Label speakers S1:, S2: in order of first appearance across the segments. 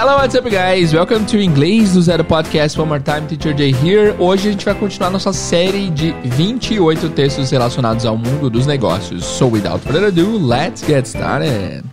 S1: Hello, what's up, guys? Welcome to Inglês do Zero Podcast. One more time, Teacher Jay here. Hoje a gente vai continuar nossa série de 28 textos relacionados ao mundo dos negócios. So, without further ado, let's get started.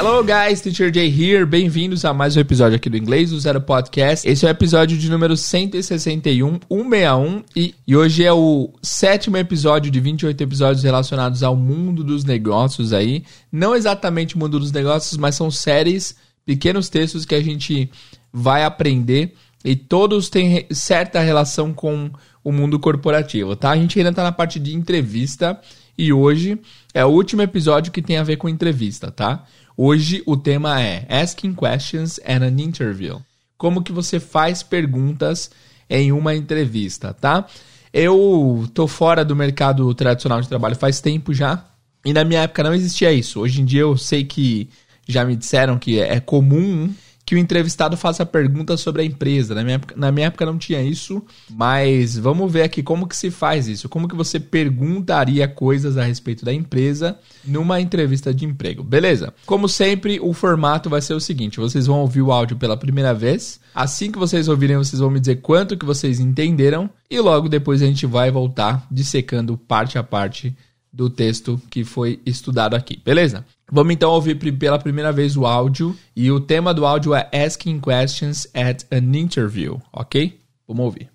S1: Hello guys, Teacher Jay here. Bem-vindos a mais um episódio aqui do Inglês do Zero Podcast. Esse é o episódio de número 161, 161 e, e hoje é o sétimo episódio de 28 episódios relacionados ao mundo dos negócios aí. Não exatamente o mundo dos negócios, mas são séries, pequenos textos que a gente vai aprender e todos têm certa relação com o mundo corporativo, tá? A gente ainda tá na parte de entrevista e hoje é o último episódio que tem a ver com entrevista, tá? Hoje o tema é Asking Questions at an Interview. Como que você faz perguntas em uma entrevista, tá? Eu tô fora do mercado tradicional de trabalho faz tempo já. E na minha época não existia isso. Hoje em dia eu sei que já me disseram que é comum que o entrevistado faça perguntas sobre a empresa. Na minha, época, na minha época não tinha isso, mas vamos ver aqui como que se faz isso. Como que você perguntaria coisas a respeito da empresa numa entrevista de emprego. Beleza? Como sempre, o formato vai ser o seguinte, vocês vão ouvir o áudio pela primeira vez. Assim que vocês ouvirem, vocês vão me dizer quanto que vocês entenderam e logo depois a gente vai voltar dissecando parte a parte do texto que foi estudado aqui, beleza? Vamos então ouvir pela primeira vez o áudio e o tema do áudio é Asking Questions at an Interview, ok? Vamos ouvir.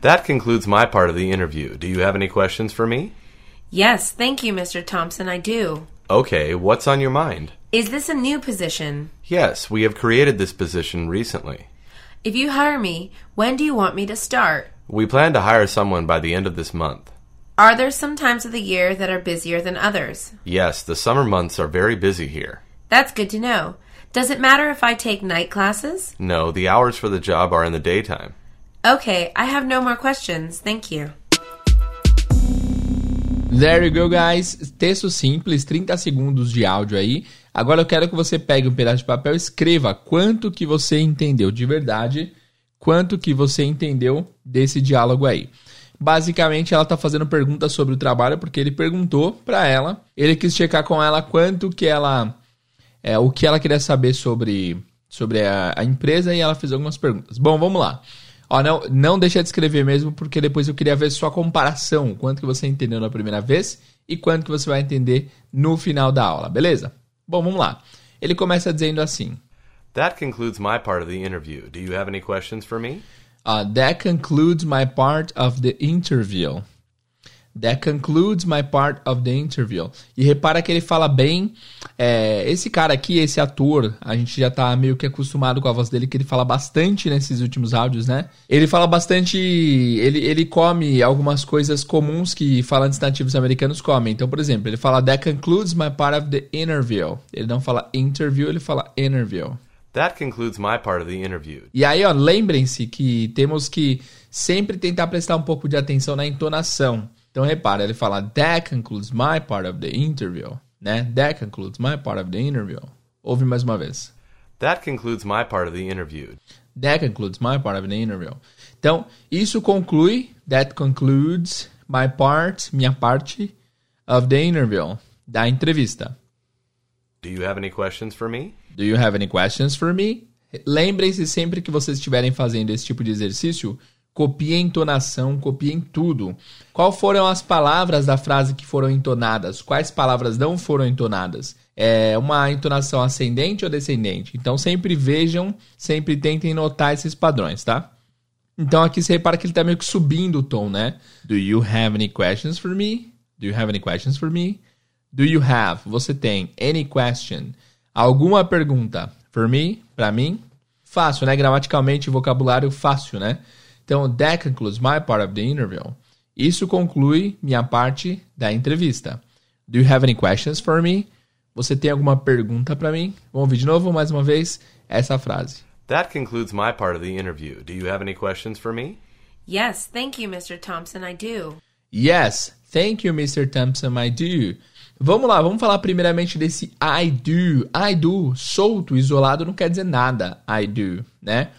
S2: That concludes my part of the interview. Do you have any questions for me?
S3: Yes, thank you, Mr. Thompson. I do.
S2: Okay, what's on your mind?
S3: Is this a new position?
S2: Yes, we have created this position recently.
S3: If you hire me, when do you want me to start?
S2: We plan to hire someone by the end of this month.
S3: Are there some times of the year that are busier than others?
S2: Yes, the summer months are very busy here.
S3: That's good to know. Does it matter if I take night classes?
S2: No, the hours for the job are in the daytime.
S3: Okay, I have no more questions. Thank you.
S1: There you go, guys. Texto simples, 30 segundos de áudio aí. Agora eu quero que você pegue um pedaço de papel e escreva quanto que você entendeu de verdade, quanto que você entendeu desse diálogo aí. Basicamente, ela está fazendo perguntas sobre o trabalho porque ele perguntou para ela, ele quis checar com ela quanto que ela, é, o que ela queria saber sobre, sobre a, a empresa e ela fez algumas perguntas. Bom, vamos lá. Ó, não, não deixa de escrever mesmo, porque depois eu queria ver sua comparação. Quanto que você entendeu na primeira vez e quanto que você vai entender no final da aula, beleza? Bom, vamos lá. Ele começa dizendo assim:
S2: That concludes my part of the interview. Do you have any questions for me?
S1: Uh, that concludes my part of the interview. That concludes my part of the interview. E repara que ele fala bem. É, esse cara aqui, esse ator, a gente já tá meio que acostumado com a voz dele, que ele fala bastante nesses últimos áudios, né? Ele fala bastante. Ele, ele come algumas coisas comuns que falantes nativos americanos comem. Então, por exemplo, ele fala That concludes my part of the interview. Ele não fala interview, ele fala interview.
S2: That concludes my part of the interview.
S1: E aí, ó, lembrem-se que temos que sempre tentar prestar um pouco de atenção na entonação. Então repara, ele fala That concludes my part of the interview, né? That concludes my part of the interview. Ouve mais uma vez.
S2: That concludes my part of the interview.
S1: That concludes my part of the interview. Então, isso conclui, that concludes my part, minha parte of the interview, da entrevista.
S2: Do you have any questions for me?
S1: Do you have any questions for me? Lembrem-se sempre que vocês estiverem fazendo esse tipo de exercício, copiem entonação, copiem tudo. Qual foram as palavras da frase que foram entonadas? Quais palavras não foram entonadas? É uma entonação ascendente ou descendente? Então sempre vejam, sempre tentem notar esses padrões, tá? Então aqui você repara que ele está meio que subindo o tom, né? Do you have any questions for me? Do you have any questions for me? Do you have? Você tem any question? Alguma pergunta? For me? Para mim? Fácil, né? Gramaticalmente, vocabulário fácil, né? Então, that concludes my part of the interview. Isso conclui minha parte da entrevista. Do you have any questions for me? Você tem alguma pergunta para mim? Vamos ouvir de novo, mais uma vez, essa frase.
S2: That concludes my part of the interview. Do you have any questions for me?
S3: Yes, thank you, Mr. Thompson. I do.
S1: Yes, thank you, Mr. Thompson. I do. Vamos lá, vamos falar primeiramente desse I do. I do, solto, isolado, não quer dizer nada. I do, né?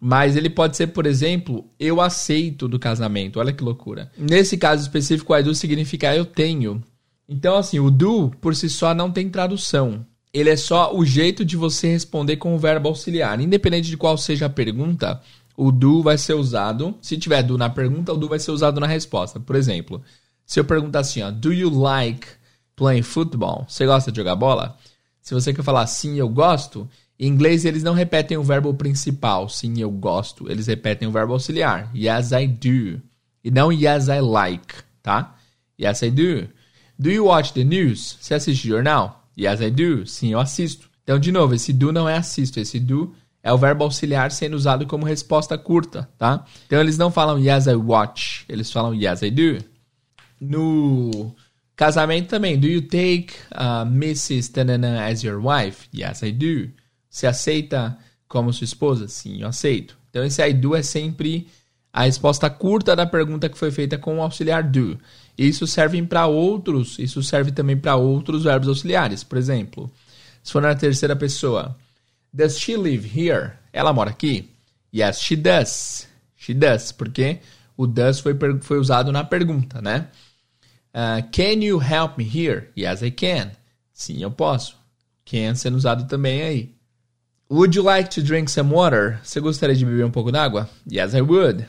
S1: Mas ele pode ser, por exemplo, eu aceito do casamento. Olha que loucura. Nesse caso específico, o I do significa eu tenho. Então, assim, o do por si só não tem tradução. Ele é só o jeito de você responder com o verbo auxiliar. Independente de qual seja a pergunta, o do vai ser usado. Se tiver do na pergunta, o do vai ser usado na resposta. Por exemplo, se eu perguntar assim, ó, do you like playing football? Você gosta de jogar bola? Se você quer falar sim, eu gosto, em inglês eles não repetem o verbo principal, sim, eu gosto. Eles repetem o verbo auxiliar, yes, I do. E não yes, I like, tá? Yes, I do. Do you watch the news? Você assiste jornal? Yes, I do. Sim, eu assisto. Então, de novo, esse do não é assisto. Esse do é o verbo auxiliar sendo usado como resposta curta, tá? Então, eles não falam yes, I watch. Eles falam yes, I do. No casamento também. Do you take uh, Mrs. Tanana as your wife? Yes, I do. Você aceita como sua esposa? Sim, eu aceito. Então, esse I do é sempre a resposta curta da pergunta que foi feita com o auxiliar do. Isso serve para outros, isso serve também para outros verbos auxiliares. Por exemplo, se for na terceira pessoa, Does she live here? Ela mora aqui? Yes, she does. She does, porque o does foi, foi usado na pergunta, né? Uh, can you help me here? Yes, I can. Sim, eu posso. Can sendo usado também aí. Would you like to drink some water? Você gostaria de beber um pouco d'água? Yes, I would.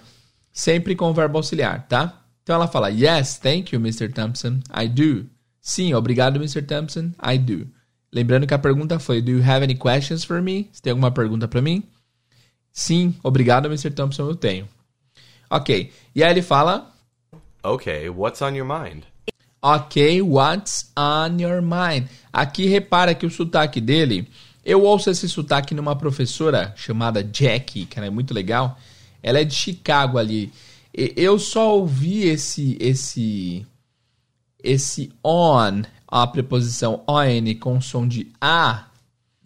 S1: Sempre com o verbo auxiliar, tá? Então ela fala: Yes, thank you, Mr. Thompson. I do. Sim, obrigado, Mr. Thompson. I do. Lembrando que a pergunta foi: Do you have any questions for me? Você tem alguma pergunta para mim? Sim, obrigado, Mr. Thompson. Eu tenho. Ok. E aí ele fala:
S2: Okay, what's on your mind?
S1: Ok, what's on your mind? Aqui repara que o sotaque dele. Eu ouço esse sotaque numa professora chamada Jackie, que ela é muito legal. Ela é de Chicago ali. Eu só ouvi esse esse esse on, a preposição on com som de a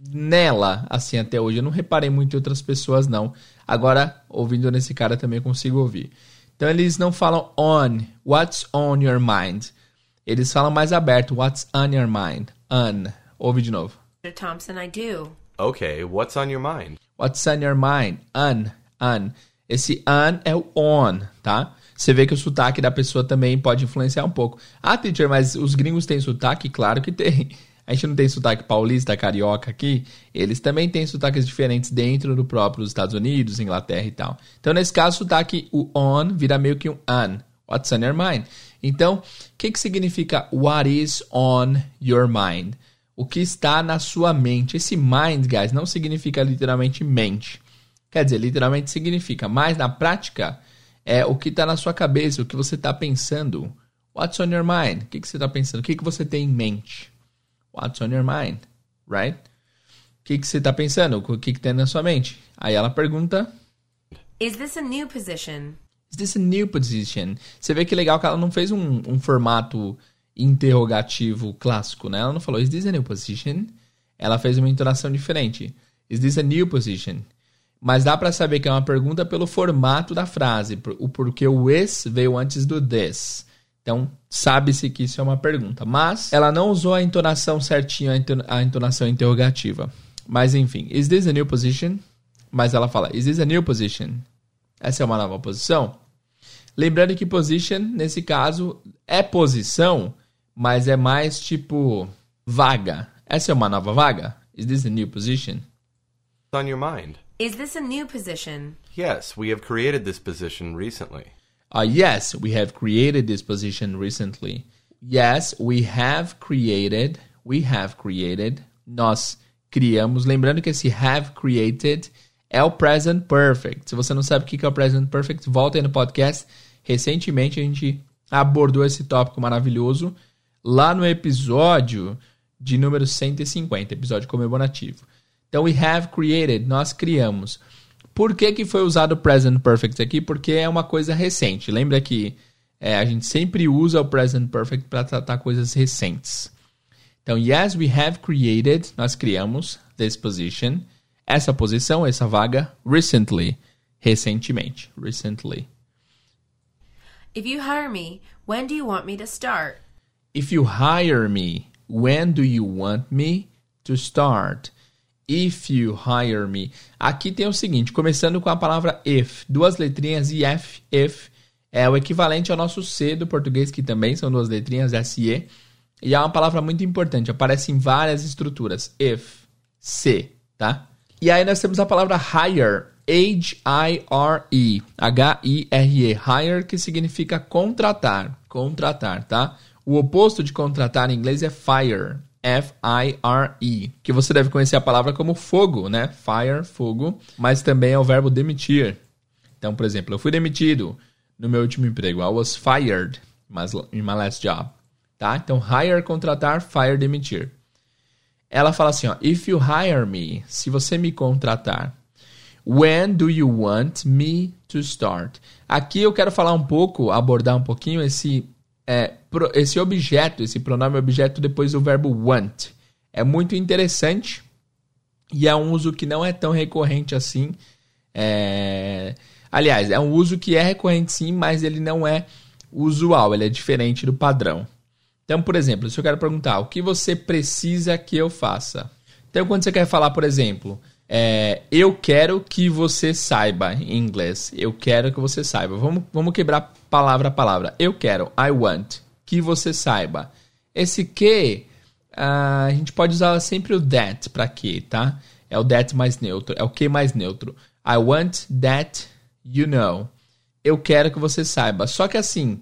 S1: nela, assim até hoje. Eu não reparei muito em outras pessoas não. Agora, ouvindo nesse cara também consigo ouvir. Então eles não falam on, what's on your mind. Eles falam mais aberto, what's on your mind. On. Ouve de novo.
S3: Mr. Thompson, I do.
S2: Okay, what's on your mind?
S1: What's on your mind? On, on. Esse an é o on, tá? Você vê que o sotaque da pessoa também pode influenciar um pouco. Ah, teacher, mas os gringos têm sotaque? Claro que tem. A gente não tem sotaque paulista, carioca aqui. Eles também têm sotaques diferentes dentro do próprio Estados Unidos, Inglaterra e tal. Então, nesse caso, o sotaque, o on, vira meio que um an. What's on your mind? Então, o que, que significa what is on your mind? O que está na sua mente. Esse mind, guys, não significa literalmente mente. Quer dizer, literalmente significa, mas na prática é o que está na sua cabeça, o que você está pensando. What's on your mind? O que, que você está pensando? O que, que você tem em mente? What's on your mind? Right? O que, que você está pensando? O que, que tem na sua mente? Aí ela pergunta:
S3: Is this a new position?
S1: Is this a new position? Você vê que legal que ela não fez um, um formato interrogativo clássico, né? Ela não falou, is this a new position? Ela fez uma entonação diferente. Is this a new position? Mas dá para saber que é uma pergunta pelo formato da frase, o porque o is veio antes do this. Então, sabe-se que isso é uma pergunta. Mas ela não usou a entonação certinha, a entonação interrogativa. Mas enfim, is this a new position? Mas ela fala, is this a new position? Essa é uma nova posição? Lembrando que position, nesse caso, é posição, mas é mais tipo vaga. Essa é uma nova vaga? Is this a new position?
S2: on your mind?
S3: Is this a new position?
S2: Yes, we have created this position recently.
S1: Uh, yes, we have created this position recently. Yes, we have created. We have created. Nós criamos. Lembrando que esse have created é o present perfect. Se você não sabe o que é o present perfect, volta aí no podcast. Recentemente a gente abordou esse tópico maravilhoso lá no episódio de número 150, episódio comemorativo. Então, we have created, nós criamos. Por que, que foi usado o present perfect aqui? Porque é uma coisa recente. Lembra que é, a gente sempre usa o present perfect para tratar coisas recentes. Então, yes, we have created, nós criamos this position, essa posição, essa vaga, recently, recentemente, recently.
S3: If you hire me, when do you want me to start?
S1: If you hire me, when do you want me to start? If you hire me. Aqui tem o seguinte, começando com a palavra if, duas letrinhas if, if é o equivalente ao nosso C do português, que também são duas letrinhas SE. E é uma palavra muito importante, aparece em várias estruturas. If, C, tá? E aí nós temos a palavra hire, H-I-R-E, H-I-R-E, hire, que significa contratar, contratar, tá? O oposto de contratar em inglês é fire, F-I-R-E, que você deve conhecer a palavra como fogo, né? Fire, fogo, mas também é o verbo demitir. Então, por exemplo, eu fui demitido no meu último emprego. I was fired in my last job. Tá? Então, hire, contratar, fire, demitir. Ela fala assim, ó, if you hire me, se você me contratar, when do you want me to start? Aqui eu quero falar um pouco, abordar um pouquinho esse é, esse objeto, esse pronome objeto depois do verbo want. É muito interessante e é um uso que não é tão recorrente assim. É... Aliás, é um uso que é recorrente sim, mas ele não é usual, ele é diferente do padrão. Então, por exemplo, se eu quero perguntar o que você precisa que eu faça. Então, quando você quer falar, por exemplo, é, eu quero que você saiba em inglês. Eu quero que você saiba. Vamos, vamos quebrar palavra a palavra. Eu quero, I want, que você saiba. Esse que, uh, a gente pode usar sempre o that para que, tá? É o that mais neutro, é o que mais neutro. I want that you know. Eu quero que você saiba. Só que assim,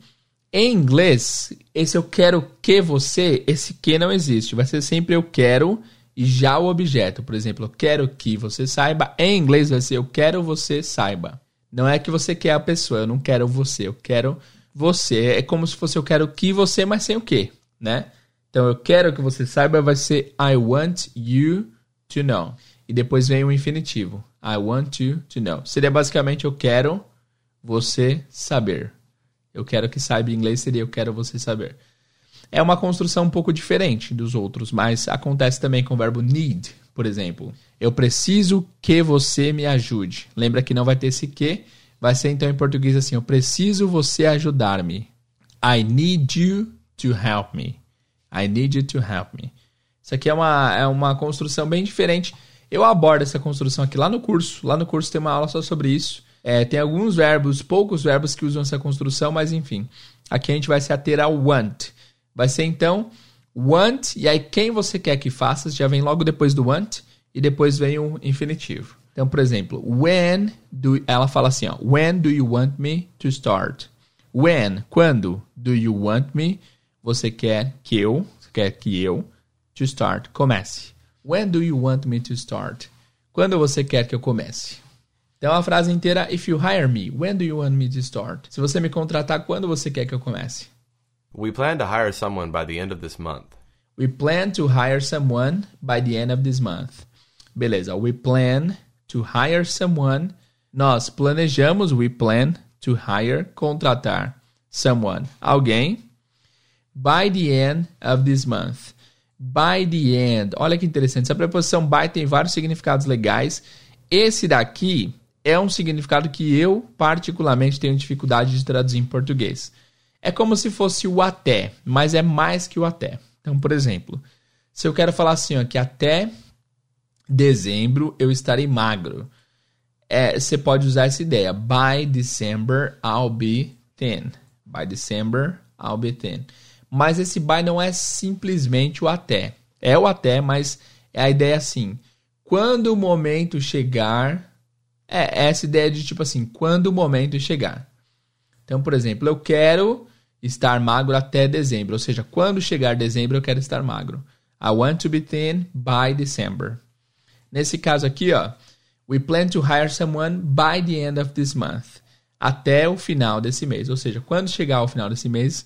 S1: em inglês, esse eu quero que você, esse que não existe. Vai ser sempre eu quero e já o objeto. Por exemplo, eu quero que você saiba. Em inglês vai ser eu quero você saiba. Não é que você quer a pessoa, eu não quero você, eu quero você. É como se fosse eu quero que você, mas sem o que, né? Então eu quero que você saiba vai ser I want you to know. E depois vem o infinitivo. I want you to know. Seria basicamente eu quero você saber. Eu quero que saiba em inglês seria eu quero você saber. É uma construção um pouco diferente dos outros, mas acontece também com o verbo need, por exemplo. Eu preciso que você me ajude. Lembra que não vai ter esse que, vai ser então em português assim: eu preciso você ajudar-me. I need you to help me. I need you to help me. Isso aqui é uma, é uma construção bem diferente. Eu abordo essa construção aqui lá no curso. Lá no curso tem uma aula só sobre isso. É, tem alguns verbos, poucos verbos que usam essa construção, mas enfim. Aqui a gente vai se ater ao want. Vai ser então want, e aí quem você quer que faça, já vem logo depois do want, e depois vem o infinitivo. Então, por exemplo, when do ela fala assim, ó, when do you want me to start? When, quando do you want me? Você quer que eu, você quer que eu to start, comece. When do you want me to start? Quando você quer que eu comece? Então a frase inteira, if you hire me, when do you want me to start? Se você me contratar, quando você quer que eu comece?
S2: We plan to hire someone by the end of this month.
S1: We plan to hire someone by the end of this month. Beleza, we plan to hire someone. Nós planejamos, we plan to hire, contratar someone, alguém, by the end of this month. By the end. Olha que interessante. Essa preposição by tem vários significados legais. Esse daqui é um significado que eu, particularmente, tenho dificuldade de traduzir em português. É como se fosse o até, mas é mais que o até. Então, por exemplo, se eu quero falar assim, ó, que até dezembro eu estarei magro, é, você pode usar essa ideia. By December I'll be thin. By December I'll be thin. Mas esse by não é simplesmente o até. É o até, mas é a ideia assim. Quando o momento chegar. É, essa ideia de tipo assim, quando o momento chegar. Então, por exemplo, eu quero estar magro até dezembro. Ou seja, quando chegar dezembro, eu quero estar magro. I want to be thin by December. Nesse caso aqui, ó, we plan to hire someone by the end of this month. Até o final desse mês. Ou seja, quando chegar ao final desse mês,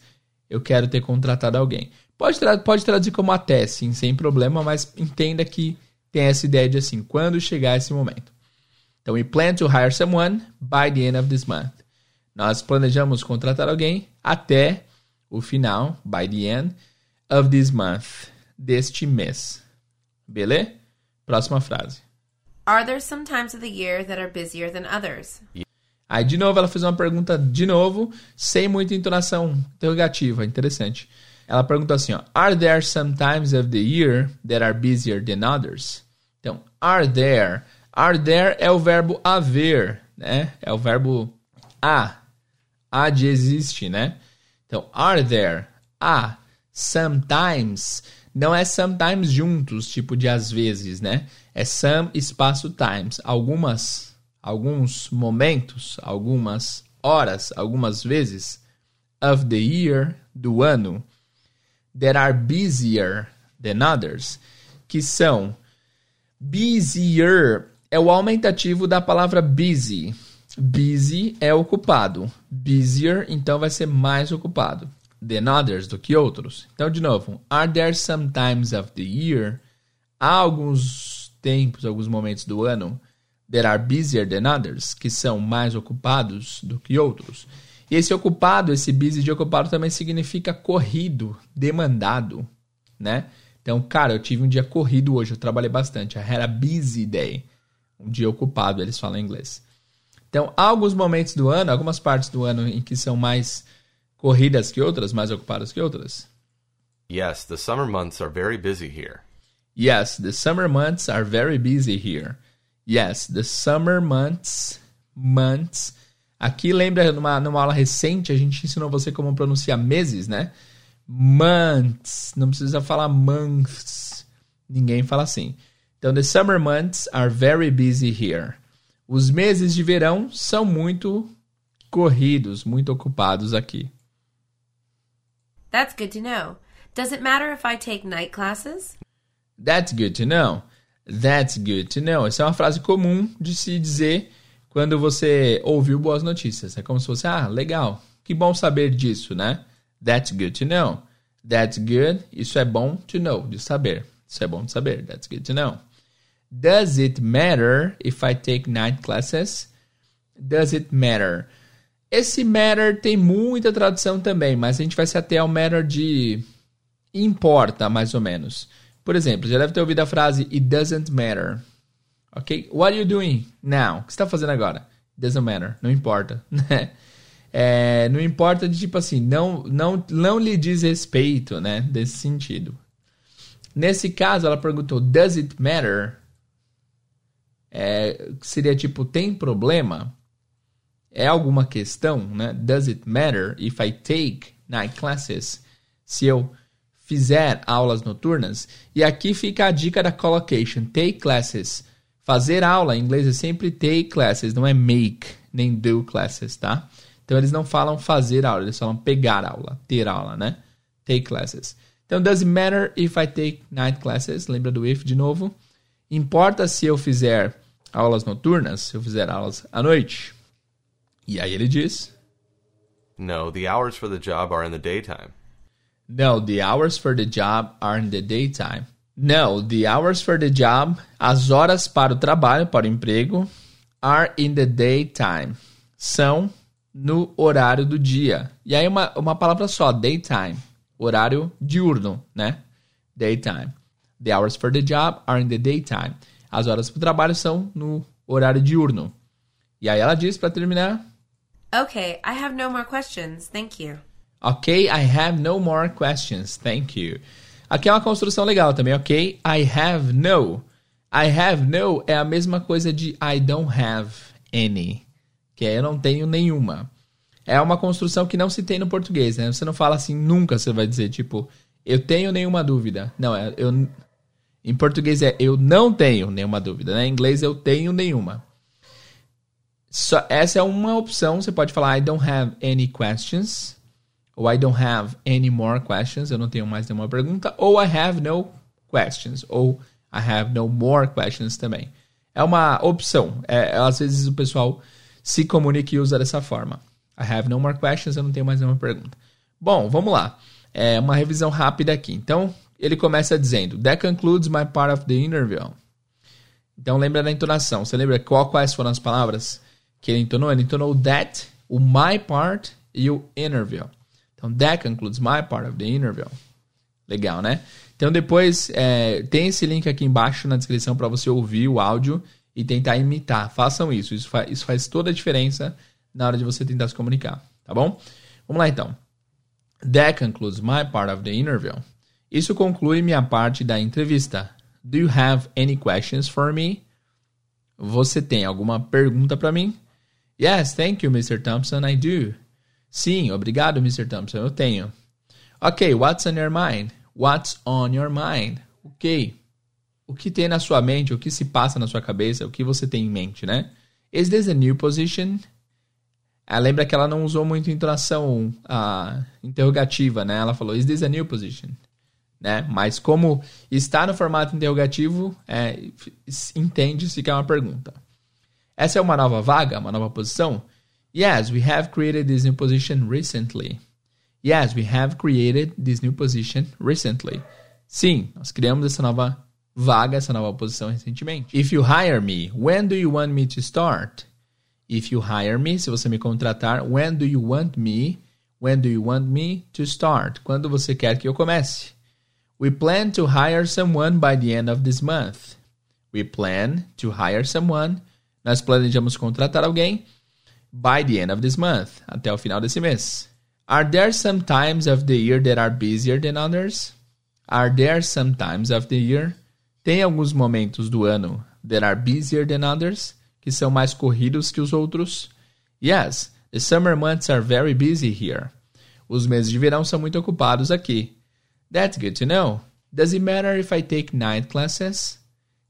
S1: eu quero ter contratado alguém. Pode, tra pode traduzir como até, sim, sem problema, mas entenda que tem essa ideia de assim, quando chegar esse momento. Então, we plan to hire someone by the end of this month. Nós planejamos contratar alguém até o final, by the end of this month, deste mês. Beleza? Próxima frase.
S3: Are there some times of the year that are busier than others?
S1: Aí, de novo, ela fez uma pergunta, de novo, sem muita entonação interrogativa. Interessante. Ela pergunta assim, ó. Are there some times of the year that are busier than others? Então, are there. Are there é o verbo haver, né? É o verbo há. Há de existe, né? Então, are there. Há. Sometimes. Não é sometimes juntos, tipo de às vezes, né? É some espaço times. Algumas, alguns momentos, algumas horas, algumas vezes of the year, do ano, that are busier than others, que são busier é o aumentativo da palavra busy. Busy é ocupado. Busier, então, vai ser mais ocupado. Than others, do que outros. Então, de novo, are there some times of the year? Há alguns tempos, alguns momentos do ano that are busier than others, que são mais ocupados do que outros. E esse ocupado, esse busy de ocupado também significa corrido, demandado, né? Então, cara, eu tive um dia corrido hoje, eu trabalhei bastante. I had a busy day. Um dia ocupado, eles falam em inglês. Então, há alguns momentos do ano, algumas partes do ano em que são mais corridas que outras, mais ocupadas que outras.
S2: Yes, the summer months are very busy here.
S1: Yes, the summer months are very busy here. Yes, the summer months, months Aqui, lembra, numa, numa aula recente, a gente ensinou você como pronunciar meses, né? Months. Não precisa falar months. Ninguém fala assim. Então, the summer months are very busy here. Os meses de verão são muito corridos, muito ocupados aqui.
S3: That's good to know. Does it matter if I take night classes?
S1: That's good to know. That's good to know. Essa é uma frase comum de se dizer quando você ouviu boas notícias. É como se fosse, ah, legal, que bom saber disso, né? That's good to know. That's good, isso é bom to know, de saber. Isso é bom de saber. That's good to know. Does it matter if I take night classes? Does it matter? Esse matter tem muita tradução também, mas a gente vai se ater ao matter de importa, mais ou menos. Por exemplo, já deve ter ouvido a frase It doesn't matter. Ok? What are you doing now? O que você está fazendo agora? Doesn't matter. Não importa. Né? é, não importa de tipo assim, não, não, não lhe diz respeito, né? Desse sentido. Nesse caso, ela perguntou, does it matter? É, seria tipo, tem problema? É alguma questão, né? Does it matter if I take night classes? Se eu fizer aulas noturnas? E aqui fica a dica da collocation. Take classes Fazer aula em inglês é sempre take classes, não é make nem do classes, tá? Então eles não falam fazer aula, eles falam pegar aula, ter aula, né? Take classes. Então, does it matter if I take night classes? Lembra do if de novo? Importa se eu fizer aulas noturnas, se eu fizer aulas à noite? E aí ele diz:
S2: No, the hours for the job are in the daytime.
S1: No, the hours for the job are in the daytime. No, the hours for the job, as horas para o trabalho, para o emprego, are in the daytime. São no horário do dia. E aí uma, uma palavra só, daytime. Horário diurno, né? Daytime. The hours for the job are in the daytime. As horas para o trabalho são no horário diurno. E aí ela diz para terminar.
S3: Okay, I have no more questions. Thank you.
S1: Okay, I have no more questions. Thank you. Aqui é uma construção legal também, ok? I have no. I have no é a mesma coisa de I don't have any, que é eu não tenho nenhuma. É uma construção que não se tem no português, né? Você não fala assim nunca, você vai dizer tipo, eu tenho nenhuma dúvida. Não, é eu em português é eu não tenho nenhuma dúvida, né? Em inglês eu tenho nenhuma. So, essa é uma opção, você pode falar I don't have any questions ou I don't have any more questions, eu não tenho mais nenhuma pergunta, ou I have no questions, ou I have no more questions também. É uma opção. É, às vezes o pessoal se comunica e usa dessa forma. I have no more questions, eu não tenho mais nenhuma pergunta. Bom, vamos lá. É uma revisão rápida aqui. Então, ele começa dizendo: That concludes my part of the interview. Então, lembra da entonação. Você lembra qual, quais foram as palavras que ele entonou? Ele entonou that, o my part e o interview. Então, that concludes my part of the interview. Legal, né? Então, depois é, tem esse link aqui embaixo na descrição para você ouvir o áudio e tentar imitar. Façam isso. Isso faz, isso faz toda a diferença na hora de você tentar se comunicar, tá bom? Vamos lá então. That concludes my part of the interview. Isso conclui minha parte da entrevista. Do you have any questions for me? Você tem alguma pergunta para mim? Yes, thank you, Mr. Thompson, I do. Sim, obrigado, Mr. Thompson, eu tenho. Ok, what's on your mind? What's on your mind? Ok. O que tem na sua mente, o que se passa na sua cabeça, o que você tem em mente, né? Is this a new position? Ela lembra que ela não usou muito entonação uh, interrogativa, né? Ela falou, is this a new position? Né? Mas como está no formato interrogativo, é, entende-se que é uma pergunta. Essa é uma nova vaga, uma nova posição? Yes, we have created this new position recently. Yes, we have created this new position recently. Sim, nós criamos essa nova vaga, essa nova posição recentemente. If you hire me, when do you want me to start? If you hire me, se você me contratar, when do you want me? When do you want me to start? Quando você quer que eu comece? We plan to hire someone by the end of this month. We plan to hire someone. Nós planejamos contratar alguém by the end of this month, até o final desse mês. Are there some times of the year that are busier than others? Are there some times of the year? Tem alguns momentos do ano that are busier than others, que são mais corridos que os outros? Yes, the summer months are very busy here. Os meses de verão são muito ocupados aqui. That's good to know. Does it matter if I take night classes?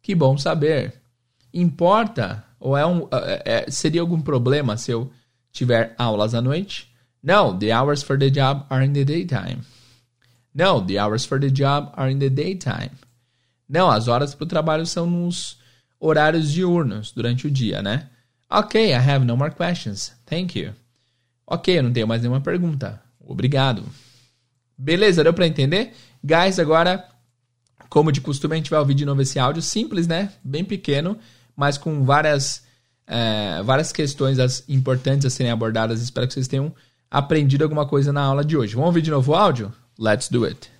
S1: Que bom saber. Importa ou é um, é, seria algum problema se eu tiver aulas à noite? No, the hours for the job are in the daytime. No, the hours for the job are in the daytime. Não, as horas para o trabalho são nos horários diurnos, durante o dia, né? Ok, I have no more questions. Thank you. Ok, eu não tenho mais nenhuma pergunta. Obrigado. Beleza, deu para entender? Guys, agora, como de costume, a gente vai ouvir de novo esse áudio simples, né? Bem pequeno, mas com várias, é, várias questões importantes a serem abordadas. Espero que vocês tenham aprendido alguma coisa na aula de hoje. Vamos ouvir de novo o áudio? Let's do it.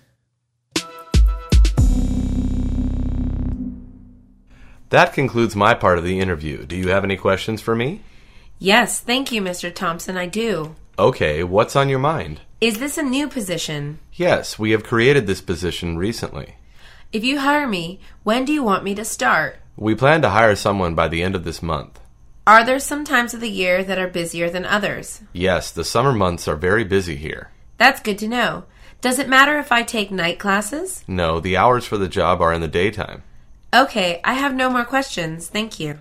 S2: That concludes my part of the interview. Do you have any questions for me?
S3: Yes, thank you, Mr. Thompson. I do.
S2: Okay, what's on your mind?
S3: Is this a new position?
S2: Yes, we have created this position recently.
S3: If you hire me, when do you want me to start?
S2: We plan to hire someone by the end of this month.
S3: Are there some times of the year that are busier than others?
S2: Yes, the summer months are very busy here.
S3: That's good to know. Does it matter if I take night classes?
S2: No, the hours for the job are in the daytime.
S3: Okay, I have no more questions. Thank you.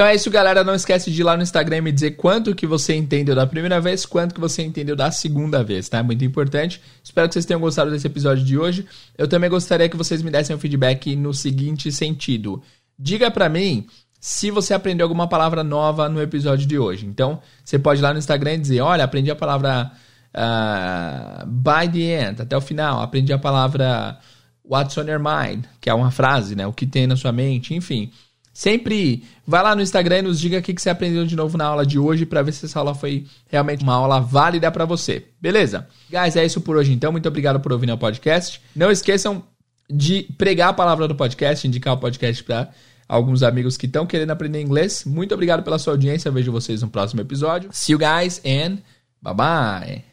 S1: Então é isso, galera. Não esquece de ir lá no Instagram e me dizer quanto que você entendeu da primeira vez, quanto que você entendeu da segunda vez, tá? Muito importante. Espero que vocês tenham gostado desse episódio de hoje. Eu também gostaria que vocês me dessem um feedback no seguinte sentido. Diga para mim se você aprendeu alguma palavra nova no episódio de hoje. Então, você pode ir lá no Instagram e dizer, olha, aprendi a palavra uh, by the end, até o final. Aprendi a palavra what's on your mind, que é uma frase, né? O que tem na sua mente, enfim. Sempre vai lá no Instagram e nos diga o que, você aprendeu de novo na aula de hoje para ver se essa aula foi realmente uma aula válida para você. Beleza? Guys, é isso por hoje então. Muito obrigado por ouvir o podcast. Não esqueçam de pregar a palavra do podcast, indicar o podcast para alguns amigos que estão querendo aprender inglês. Muito obrigado pela sua audiência. vejo vocês no próximo episódio. See you guys and bye bye.